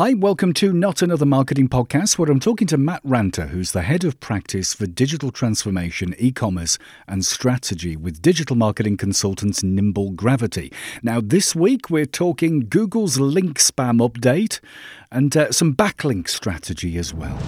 Hi, welcome to Not Another Marketing Podcast, where I'm talking to Matt Ranta, who's the head of practice for digital transformation, e commerce, and strategy with digital marketing consultants Nimble Gravity. Now, this week we're talking Google's link spam update and uh, some backlink strategy as well.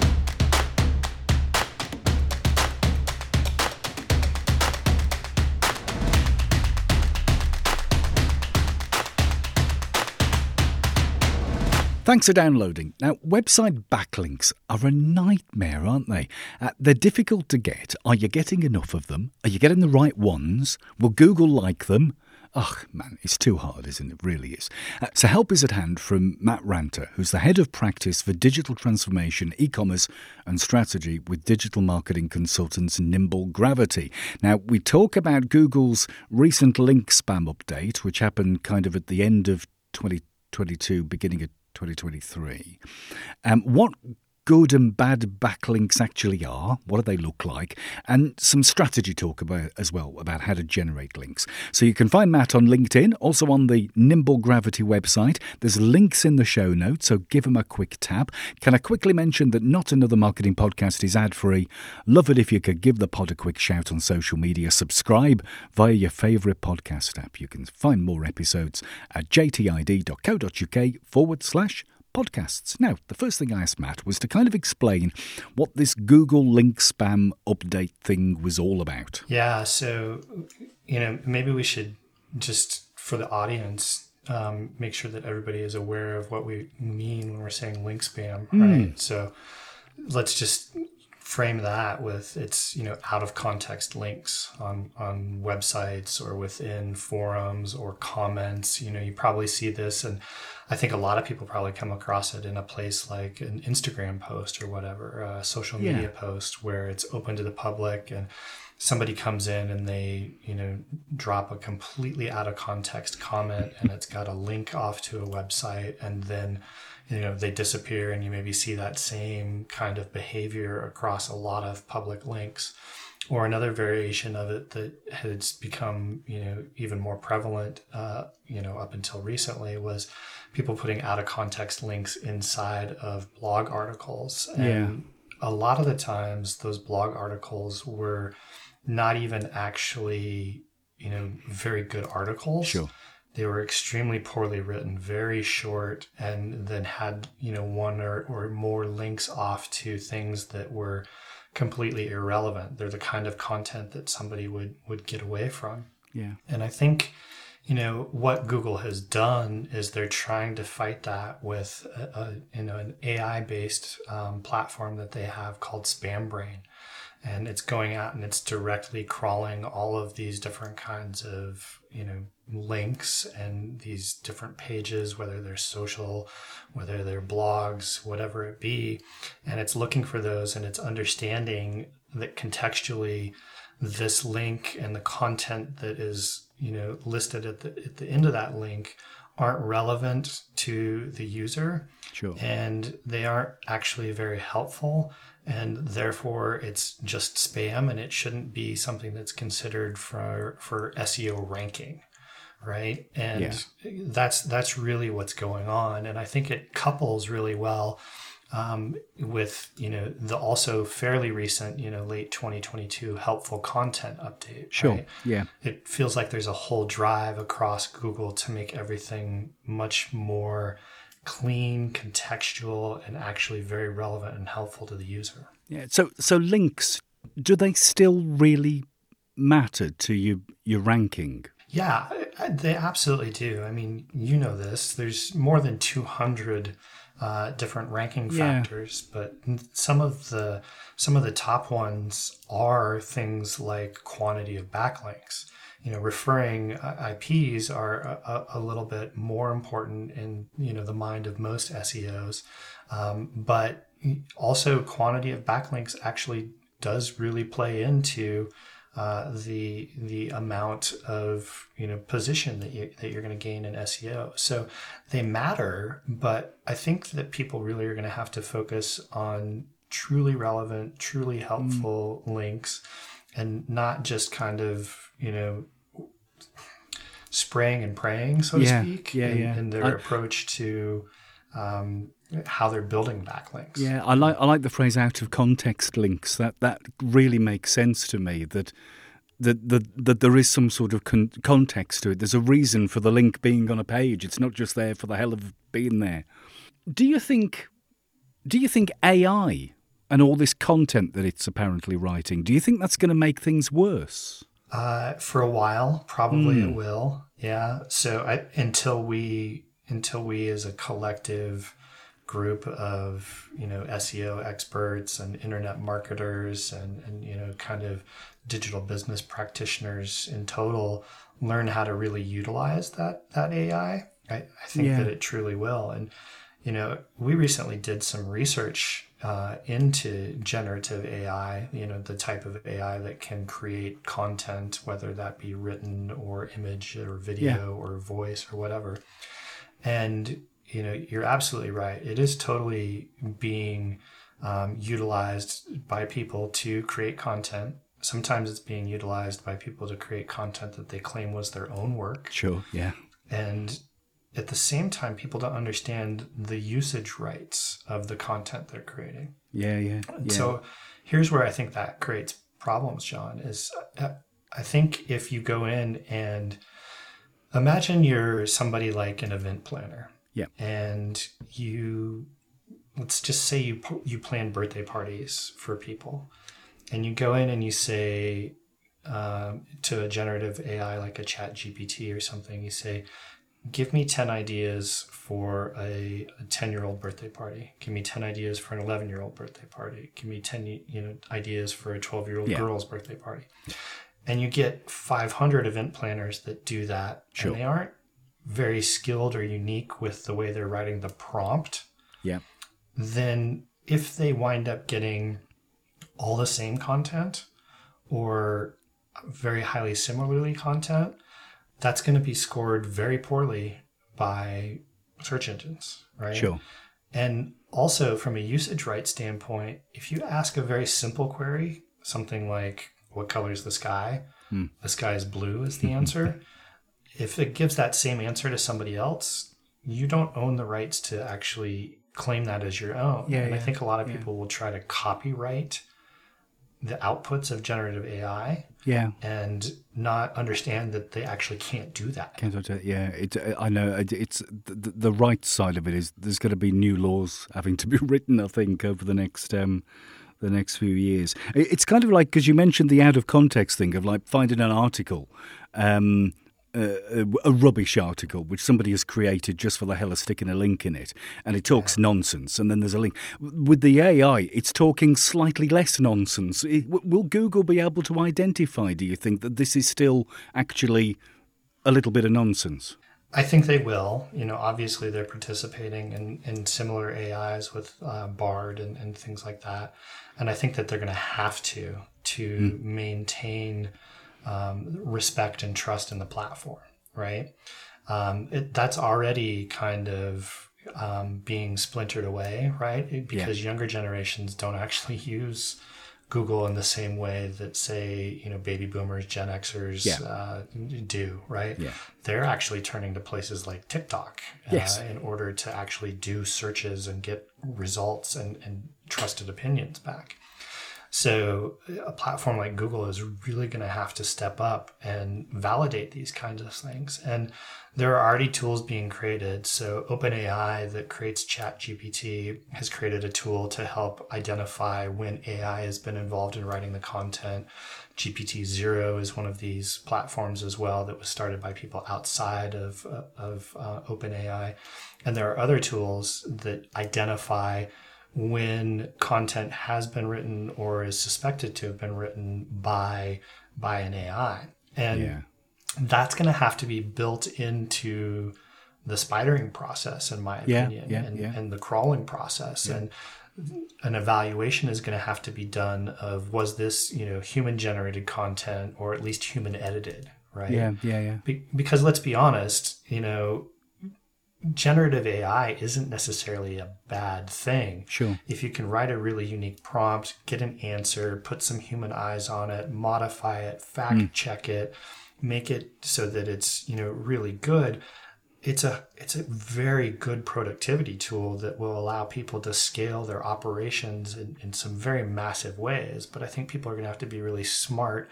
Thanks for downloading. Now, website backlinks are a nightmare, aren't they? Uh, they're difficult to get. Are you getting enough of them? Are you getting the right ones? Will Google like them? Ugh, man, it's too hard, isn't it? it really is. Uh, so, help is at hand from Matt Ranta, who's the head of practice for digital transformation, e commerce, and strategy with digital marketing consultants Nimble Gravity. Now, we talk about Google's recent link spam update, which happened kind of at the end of 2022, beginning of 2023. Um, what good and bad backlinks actually are, what do they look like, and some strategy talk about as well about how to generate links. So you can find Matt on LinkedIn, also on the Nimble Gravity website. There's links in the show notes, so give them a quick tap. Can I quickly mention that Not Another Marketing Podcast is ad free? Love it if you could give the pod a quick shout on social media, subscribe via your favourite podcast app. You can find more episodes at jtid.co.uk forward slash podcasts. Now, the first thing I asked Matt was to kind of explain what this Google link spam update thing was all about. Yeah, so, you know, maybe we should just, for the audience, um, make sure that everybody is aware of what we mean when we're saying link spam, right? Mm. So let's just frame that with it's you know out of context links on on websites or within forums or comments you know you probably see this and i think a lot of people probably come across it in a place like an instagram post or whatever a social media yeah. post where it's open to the public and somebody comes in and they you know drop a completely out of context comment and it's got a link off to a website and then you know they disappear and you maybe see that same kind of behavior across a lot of public links. Or another variation of it that has become you know even more prevalent uh, you know up until recently was people putting out of context links inside of blog articles. And yeah. a lot of the times those blog articles were not even actually you know very good articles. Sure they were extremely poorly written, very short, and then had, you know, one or, or more links off to things that were completely irrelevant. They're the kind of content that somebody would, would get away from. Yeah. And I think, you know, what Google has done is they're trying to fight that with a, a you know, an AI based um, platform that they have called Spam Brain and it's going out and it's directly crawling all of these different kinds of you know links and these different pages whether they're social whether they're blogs whatever it be and it's looking for those and it's understanding that contextually this link and the content that is you know listed at the, at the end of that link aren't relevant to the user sure. and they aren't actually very helpful and therefore it's just spam and it shouldn't be something that's considered for for SEO ranking right and yeah. that's that's really what's going on and I think it couples really well um, with you know the also fairly recent you know late 2022 helpful content update sure right? yeah it feels like there's a whole drive across google to make everything much more clean, contextual, and actually very relevant and helpful to the user. Yeah. So, so links do they still really matter to you your ranking? Yeah, they absolutely do. I mean, you know this. There's more than 200 uh, different ranking factors, yeah. but some of the some of the top ones are things like quantity of backlinks you know, referring uh, IPs are a, a, little bit more important in you know the mind of most SEOs, um, but also quantity of backlinks actually does really play into uh, the the amount of you know position that you that you're going to gain in SEO. So they matter, but I think that people really are going to have to focus on truly relevant, truly helpful mm. links, and not just kind of you know spraying and praying, so to speak, yeah, in, yeah. in their I, approach to, um, how they're building backlinks. Yeah, I like I like the phrase "out of context links." That that really makes sense to me. That that that, that there is some sort of con- context to it. There's a reason for the link being on a page. It's not just there for the hell of being there. Do you think? Do you think AI and all this content that it's apparently writing? Do you think that's going to make things worse? Uh, for a while, probably it will. Yeah. So I, until we until we as a collective group of you know SEO experts and internet marketers and and you know kind of digital business practitioners in total learn how to really utilize that that AI. I, I think Yeah. that it truly will. And you know, we recently did some research uh, into generative AI. You know, the type of AI that can create content, whether that be written or image or video or voice or whatever. And you know, you're absolutely right. It is totally being um, utilized by people to create content. Sometimes it's being utilized by people to create content that they claim was their own work. Sure. Yeah. And at the same time, people don't understand the usage rights of the content they're creating. Yeah. Yeah. Yeah. So here's where I think that creates problems, John, is uh, I think if you go in and imagine you're somebody like an event planner. Yeah. And you let's just say you you plan birthday parties for people and you go in and you say um, to a generative AI like a chat GPT or something, you say, give me 10 ideas for a 10 year old birthday party. Give me 10 ideas for an 11 year old birthday party. Give me 10 you know, ideas for a 12 year old girl's birthday party. And you get 500 event planners that do that. Sure. And they aren't very skilled or unique with the way they're writing the prompt yeah. then if they wind up getting all the same content or very highly similarly content, that's going to be scored very poorly by search engines, right? Sure. And also from a usage right standpoint, if you ask a very simple query, something like what color is the sky? Hmm. The sky is blue is the answer. if it gives that same answer to somebody else, you don't own the rights to actually claim that as your own. Yeah, and I think a lot of people will try to copyright the outputs of generative AI Yeah. and not understand that they actually can't do that. Can't I tell- yeah, it, I know. it- It's the, the right side of it is there's going to be new laws having to be written. I think over the next um, the next few years. It's kind of like because you mentioned the out of context thing of like finding an article. Um, uh, a rubbish article which somebody has created just for the hell of sticking a link in it, and it talks nonsense, and then there's a link. With the AI, it's talking slightly less nonsense. It- will Google be able to identify? Do you think that this is still actually a little bit of nonsense? I think they will. You know, obviously they're participating in, in similar AIs with uh, Bard and, and things like that. And I think that they're going to have to to maintain um, respect and trust in the platform, right? Um, it, that's already kind of um, being splintered away, right? Because younger generations don't actually use Google in the same way that, say, you know, baby boomers, Gen Xers Yeah. uh, do, right? Yeah. They're actually turning to places like TikTok uh, Yes. in order to actually do searches and get results and, and trusted opinions back. So a platform like Google is really going to have to step up and validate these kinds of things. And there are already tools being created. So OpenAI that creates ChatGPT has created a tool to help identify when AI has been involved in writing the content. GPT Zero is one of these platforms as well that was started by people outside of, of uh, OpenAI. And there are other tools that identify when content has been written or is suspected to have been written by by an AI. And Yeah. that's going to have to be built into the spidering process, in my opinion, yeah, and, yeah. and the crawling process. And an evaluation is going to have to be done of was this, you know, human generated content or at least human edited, right? Yeah, yeah, yeah. Be- because let's be honest, you know, generative AI isn't necessarily a bad thing. Sure. If you can write a really unique prompt, get an answer, put some human eyes on it, modify it, fact hmm. check it, make it so that it's, you know, really good, it's a it's a very good productivity tool that will allow people to scale their operations in, in some very massive ways. But I think people are going to have to be really smart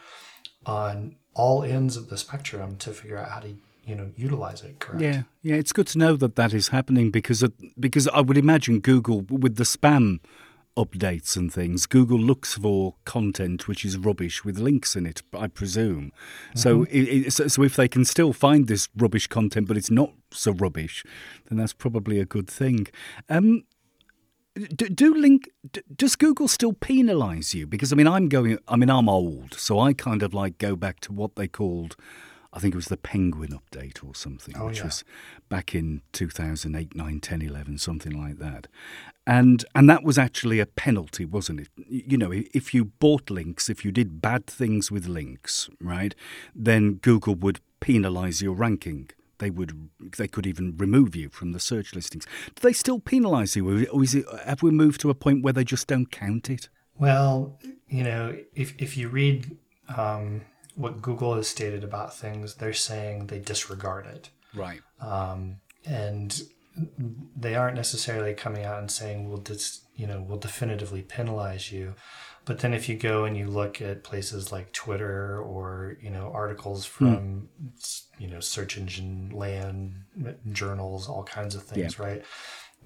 on all ends of the spectrum to figure out how to you know utilize it correct. Yeah, yeah, it's good to know that that is happening because it, because I would imagine Google with the spam updates and things, Google looks for content which is rubbish with links in it, I presume. Mm-hmm. So, it, so, so if they can still find this rubbish content, but it's not so rubbish, then that's probably a good thing. Um, do, do, link does google still penalize you because i mean i'm going i mean i'm old so i kind of like go back to what they called I think it was the Penguin update or something, oh, which yeah. was back in 2008, 9, 10, 11, something like that. And and that was actually a penalty, wasn't it? You know, if you bought links, if you did bad things with links, right, then Google would penalize your ranking. They would they could even remove you from the search listings. Do they still penalize you, or is it have we moved to a point where they just don't count it? Well, you know, if if you read um, what Google has stated about things, they're saying they disregard it. Right. Um, and they aren't necessarily coming out and saying we'll dis, you know we'll definitively penalize you but then if you go and you look at places like twitter or you know articles hmm. from mm. you know search engine land journals all kinds of things yeah. right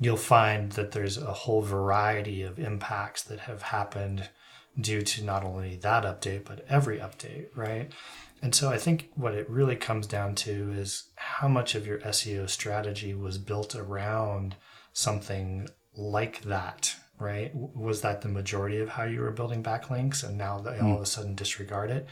you'll find that there's a whole variety of impacts that have happened due to not only that update, but every update, right? And so I think what it really comes down to is how much of your SEO strategy was built around something like that, right? Was that the majority of how you were building backlinks and now they all of a sudden disregard it?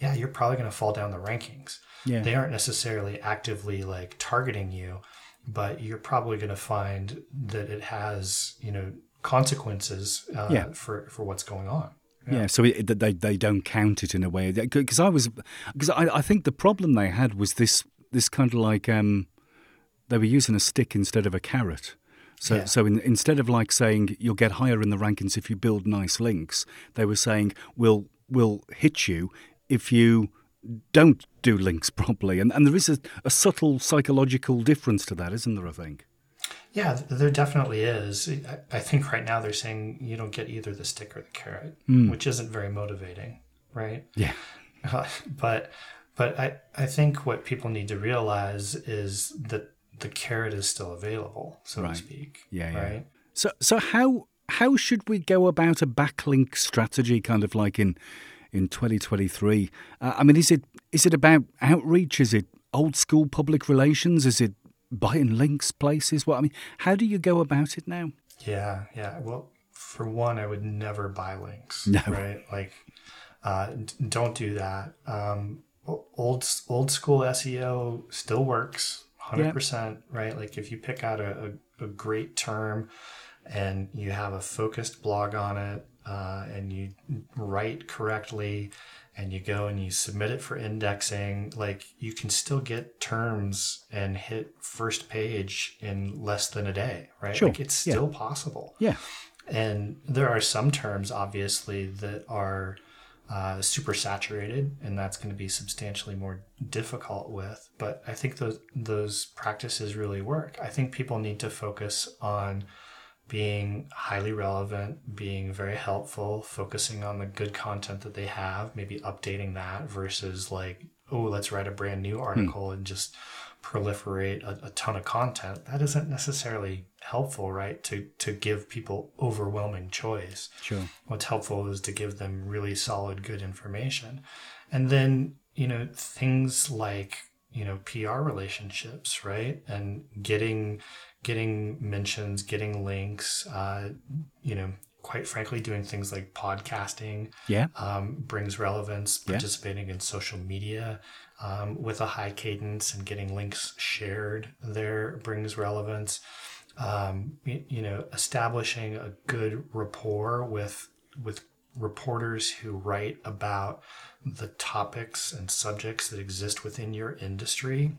Yeah, you're probably going to fall down the rankings. Yeah. They aren't necessarily actively like targeting you, but you're probably going to find that it has, you know, consequences uh, yeah. for, for what's going on. Yeah, yeah so it, they they don't count it in a way because I was because I, I think the problem they had was this this kind of like um, they were using a stick instead of a carrot. So yeah. so in, instead of like saying you'll get higher in the rankings if you build nice links, they were saying we'll we'll hit you if you don't do links properly, and and there is a, a subtle psychological difference to that, isn't there? I think. Yeah, there definitely is. I think right now they're saying you don't get either the stick or the carrot, mm. which isn't very motivating, right? Yeah. Uh, but but I, I think what people need to realize is that the carrot is still available, so right. to speak. Yeah, yeah. Right. So so how how should we go about a backlink strategy, kind of like in in 2023? Uh, I mean, is it is it about outreach? Is it old school public relations? Is it buying links places? What I mean, how do you go about it now? Yeah, yeah. Well, for one, I would never buy links. No. Right? Like, uh, don't do that. Um, old old school SEO still works, hundred percent. Right? Like if you pick out a, a, a, great term and you have a focused blog on it, uh, and you write correctly and you go and you submit it for indexing, like you can still get terms and hit first page in less than a day, right? Sure. Like it's still yeah. possible. Yeah. And there are some terms, obviously, that are uh, super saturated, and that's going to be substantially more difficult with. But I think those those practices really work. I think people need to focus on being highly relevant, being very helpful, focusing on the good content that they have, maybe updating that versus like, oh, let's write a brand new hmm. article and just proliferate a, a, ton of content. That isn't necessarily helpful, right? To to give people overwhelming choice. Sure. What's helpful is to give them really solid, good information. And then, you know, things like you know PR relationships, right? And getting getting mentions, getting links, uh, you know, quite frankly, doing things like podcasting yeah. Um, brings relevance, participating yeah. in social media um, with a high cadence and getting links shared there brings relevance. Um, you, you, know, establishing a good rapport with with reporters who write about the topics and subjects that exist within your industry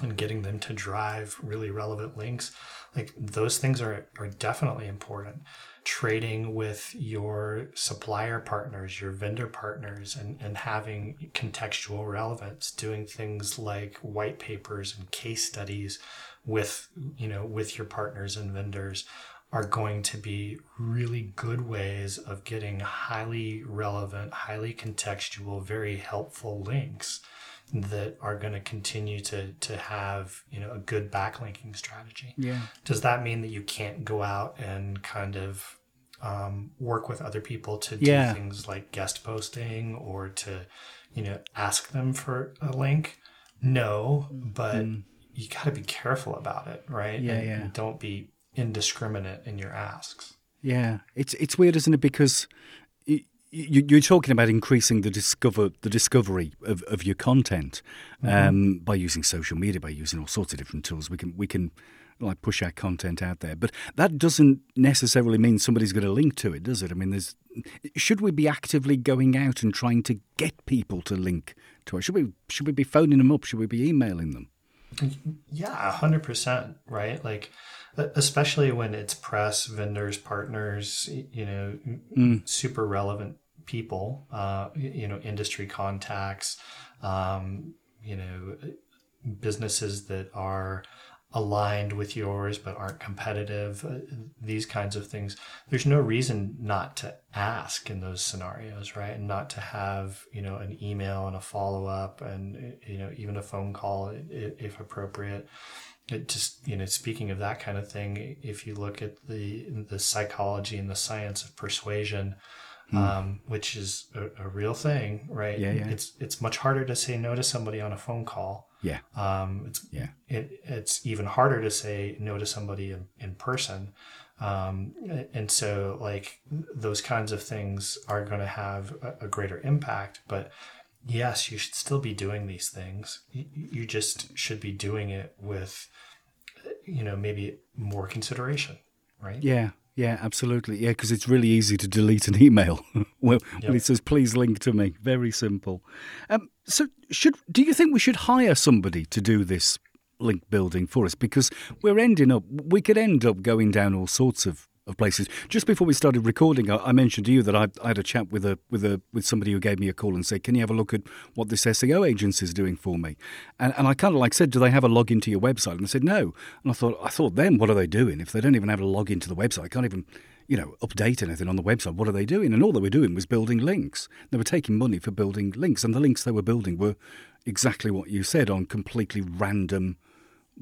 and getting them to drive really relevant links like those things are are definitely important. Trading with your supplier partners your vendor partners and and having contextual relevance doing things like white papers and case studies with you know with your partners and vendors are going to be really good ways of getting highly relevant highly contextual very helpful links that are going to continue to to have you know a good backlinking strategy. Yeah. Does that mean that you can't go out and kind of um, work with other people to do Yeah. things like guest posting or to you know ask them for a link? No, but you got to be careful about it, right? Mm. Yeah, And yeah. Don't be indiscriminate in your asks. Yeah, it's it's weird, isn't it? Because y- y- you're talking about increasing the discover the discovery of, of your content um, by using social media, by using all sorts of different tools. We can we can like push our content out there, but that doesn't necessarily mean somebody's going to link to it, does it? I mean, there's should we be actively going out and trying to get people to link to it? Should we should we be phoning them up? Should we be emailing them? Yeah, hundred percent, right? Like, especially when it's press, vendors, partners, you know, m- super relevant people, uh, you know, industry contacts, um, you know, businesses that are aligned with yours but aren't competitive, uh, these kinds of things. There's no reason not to ask in those scenarios, right? And not to have, you know, an email and a follow up and, you know, even a phone call if appropriate. It just, you know, speaking of that kind of thing, if you look at the, the psychology and the science of persuasion, um, which is a, a real thing, right? Yeah, yeah. It's, it's much harder to say no to somebody on a phone call. Yeah, Um, it's yeah, it, it's even harder to say no to somebody in, in person. Um, and so like those kinds of things are going to have a, a greater impact, but yes, you should still be doing these things. You, you just should be doing it with, you know, maybe more consideration, right? Yeah, yeah, absolutely. Yeah, because it's really easy to delete an email when, when it says "please link to me." Very simple. Um, so, should do you think we should hire somebody to do this link building for us? Because we're ending up, we could end up going down all sorts of. Of places. Just before we started recording, I, I mentioned to you that I, I had a chat with a with a with somebody who gave me a call and said, "Can you have a look at what this SEO agency is doing for me?" And, and I kind of like said, "Do they have a login to your website?" And they said, "No." And I thought, I thought, then what are they doing if they don't even have a login to the website? Can't even you know, update anything on the website. What are they doing? And all they were doing was building links. They were taking money for building links, and the links they were building were exactly what you said on completely random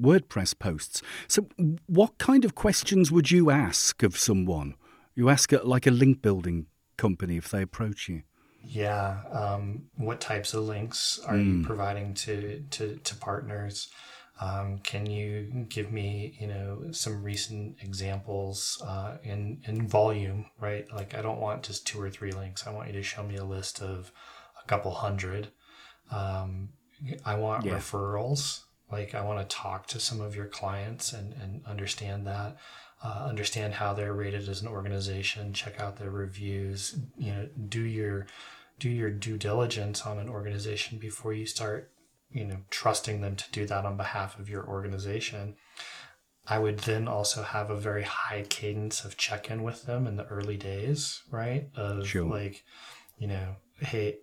WordPress posts. So, what kind of questions would you ask of someone? You ask it like a link building company if they approach you. Yeah. Um, what types of links are you providing to, to, to partners? Um, can you give me, you know, some recent examples uh, in in volume, right? Like, I don't want just two or three links. I want you to show me a list of a couple hundred. Um, I want Yeah. referrals. Like, I want to talk to some of your clients and and understand that. Uh, understand how they're rated as an organization. Check out their reviews. You know, do your do your due diligence on an organization before you start you know trusting them to do that on behalf of your organization i would then also have a very high cadence of check-in with them in the early days right of Sure. like you know hey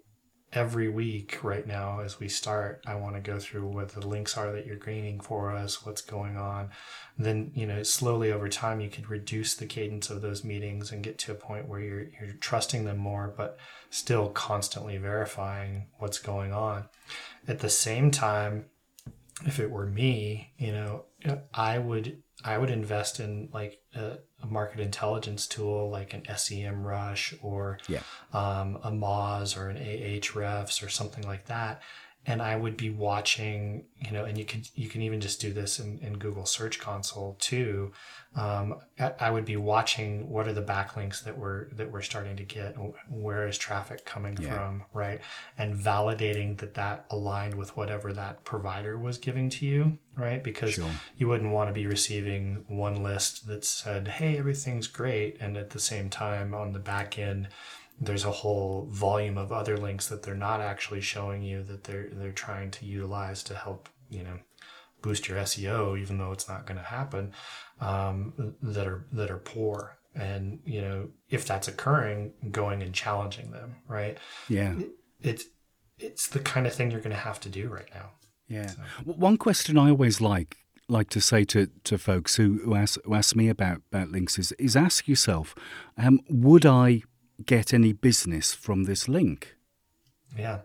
every week right now as we start i want to go through what the links are that you're gaining for us what's going on. Then you know slowly over time you could reduce the cadence of those meetings and get to a point where you're you're trusting them more but still constantly verifying what's going on. At the same time if it were me you know i would i would invest in like a, a market intelligence tool like an Semrush or Yeah. um, a moz or an ah refs or something like that and i would be watching you know and you can you can even just do this in, in google search console too um, I, I would be watching what are the backlinks that we're that we're starting to get where is traffic coming Yeah. from right and validating that that aligned with whatever that provider was giving to you right because Sure. you wouldn't want to be receiving one list that said hey everything's great and at the same time on the back end there's a whole volume of other links that they're not actually showing you that they're they're trying to utilize to help you know boost your SEO, even though it's not going to happen, um, that are that are poor. And you know, if that's occurring, going and challenging them, right? Yeah, it's it's the kind of thing you're going to have to do right now. Yeah. So. One question I always like like to say to, to folks who, who ask who ask me about, about links is is ask yourself, um, would I get any business from this link? Yeah.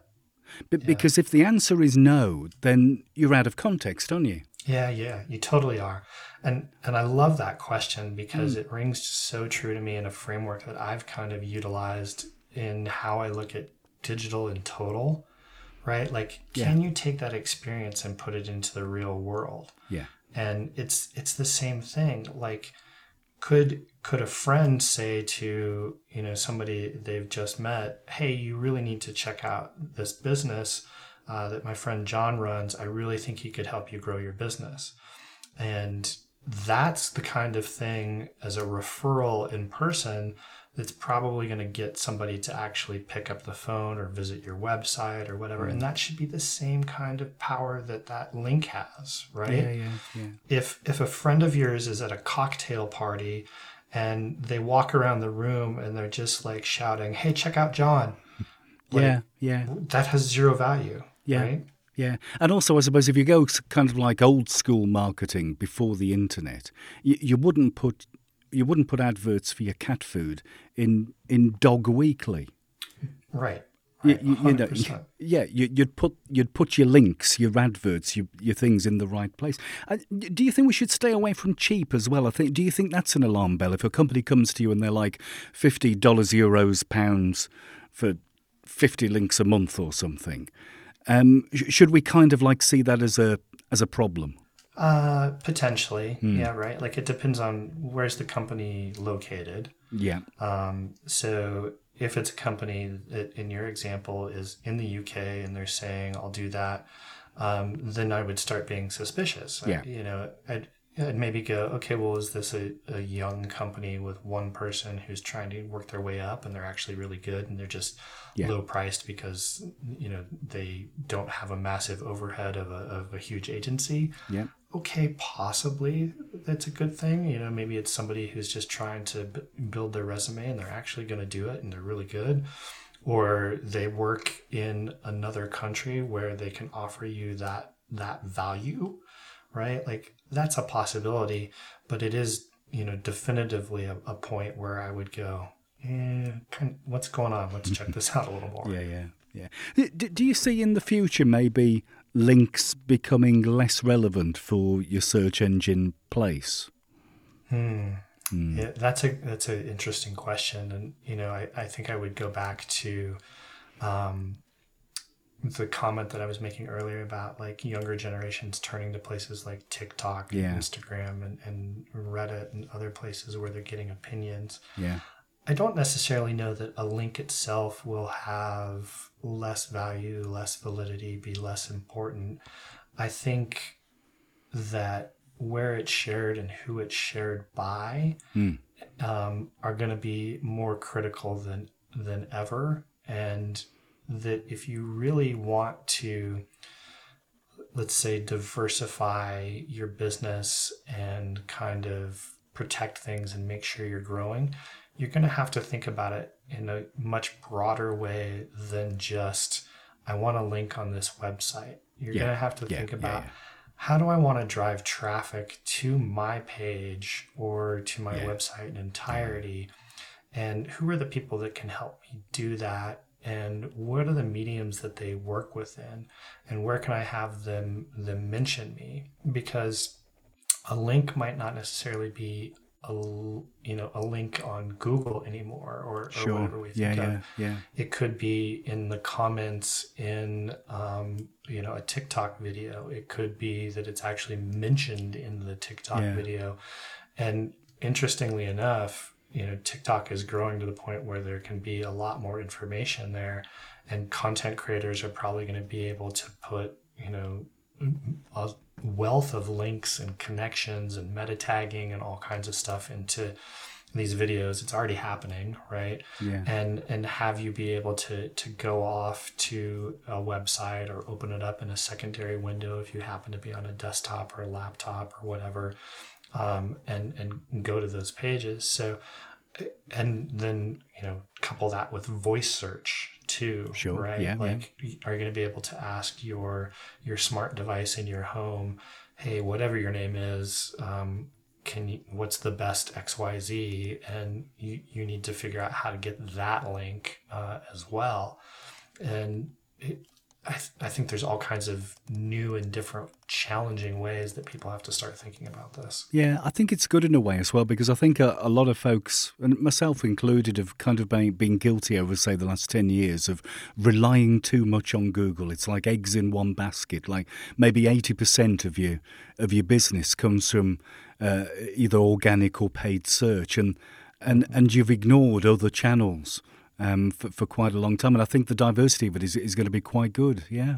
But yeah. because if the answer is no, then you're out of context, aren't you? Yeah, yeah, you totally are. And and I love that question because mm. it rings so true to me in a framework that I've kind of utilized in how I look at digital in total right? Like, can you take that experience and put it into the real world? Yeah. And it's it's the same thing. Like, could could a friend say to you know somebody they've just met, "Hey, you really need to check out this business uh, that my friend John runs. I really think he could help you grow your business." And that's the kind of thing as a referral in person that's probably going to get somebody to actually pick up the phone or visit your website or whatever. Mm. And that should be the same kind of power that that link has, right? Yeah, yeah, yeah. If if a friend of yours is at a cocktail party and they walk around the room and they're just like shouting, "Hey, check out John." Like, yeah, yeah. That has zero value, yeah. right? Yeah, and also I suppose if you go kind of like old school marketing before the internet, you, you wouldn't put you wouldn't put adverts for your cat food in in Dog Weekly, right? You, you, you, know, yeah, you, would put you'd put your links, your adverts, your, your things in the right place. Uh, do you think we should stay away from cheap as well? I think. Do you think that's an alarm bell if a company comes to you and they're like fifty dollars, euros, pounds for fifty links a month or something? Um, should we kind of like see that as a as a problem? Uh, potentially, mm. yeah, right. Like it depends on where's the company located. Yeah. Um, so if it's a company that, in your example, is in the UK and they're saying I'll do that, um, then I would start being suspicious. Yeah. I, you know, I'd, I'd maybe go, okay, well, is this a, a young company with one person who's trying to work their way up and they're actually really good and they're just yeah. low priced because you know they don't have a massive overhead of a, of a huge agency? Yeah okay, possibly that's a good thing. You know, maybe it's somebody who's just trying to b- build their resume and they're actually going to do it and they're really good. Or they work in another country where they can offer you that that value, right? Like that's a possibility, but it is, you know, definitively a, a point where I would go, eh, of, what's going on? Let's check this out a little more. Yeah, yeah, yeah. Do, do you see in the future maybe links becoming less relevant for your search engine place? Hmm. Hmm. Yeah, that's a that's an interesting question, and you know, I, I think I would go back to um, the comment that I was making earlier about like younger generations turning to places like TikTok and yeah. Instagram and, and Reddit and other places where they're getting opinions. Yeah. I don't necessarily know that a link itself will have less value, less validity, be less important. I think that where it's shared and who it's shared by mm. um, are going to be more critical than than ever, and that if you really want to let's say diversify your business and kind of protect things and make sure you're growing you're going to have to think about it in a much broader way than just I want to link on this website. You're yeah. going to have to yeah. think about yeah, how do I want to drive traffic to my page or to my website in entirety? And who are the people that can help me do that? And what are the mediums that they work within? And where can I have them them mention me? Because a link might not necessarily be a you know a link on Google anymore or, sure. whatever we think yeah, of. Yeah. It could be in the comments in um, you know a TikTok video. It could be that it's actually mentioned in the TikTok yeah. video. And interestingly enough, you know TikTok is growing to the point where there can be a lot more information there, and content creators are probably going to be able to put you know wealth of links and connections and meta tagging and all kinds of stuff into these videos. It's already happening right? Yeah. and and have you be able to to go off to a website or open it up in a secondary window if you happen to be on a desktop or a laptop or whatever um, and and go to those pages? So and then you know couple that with voice search too Sure. right Yeah, yeah. like are you going to be able to ask your your smart device in your home hey whatever your name is um, can you what's the best xyz and you, you need to figure out how to get that link uh, as well and it, I, th- I think there's all kinds of new and different challenging ways that people have to start thinking about this Yeah, I think it's good in a way as well because I think a, a lot of folks, and myself included, have kind of been, been guilty over, say, the last 10 years of relying too much on Google. It's like eggs in one basket. Like maybe 80% of your, of your business comes from uh, either organic or paid search, and, and, and you've ignored other channels. Um, for, for quite a long time, and I think the diversity of it is, is going to be quite good. Yeah.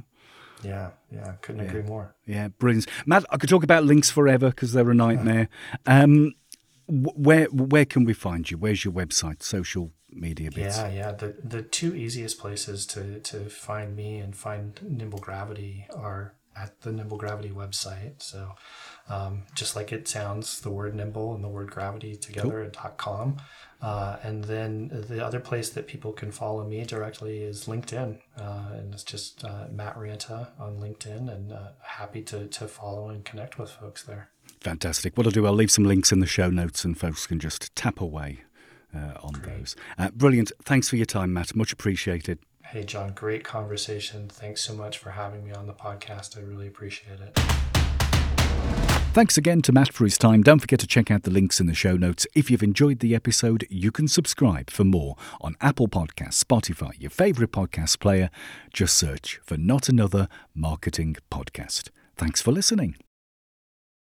yeah yeah couldn't agree more Yeah, brilliant, Matt. I could talk about links forever because they're a nightmare. Um, where where can we find you? Where's your website, social media bits? Yeah, yeah. The the two easiest places to to find me and find Nimble Gravity are at the Nimble Gravity website. So um, just like it sounds, the word nimble and the word gravity together at dot .com. Uh, and then the other place that people can follow me directly is LinkedIn. Uh, and it's just uh, Matt Ranta on LinkedIn and uh, happy to, to follow and connect with folks there. Fantastic. What I'll do, I'll leave some links in the show notes, and folks can just tap away uh, on those. Uh, brilliant. Thanks for your time, Matt. Much appreciated. Hey, John, great conversation. Thanks so much for having me on the podcast. I really appreciate it. Thanks again to Matt for his time. Don't forget to check out the links in the show notes. If you've enjoyed the episode, you can subscribe for more on Apple Podcasts, Spotify, your favourite podcast player. Just search for Not Another Marketing Podcast. Thanks for listening.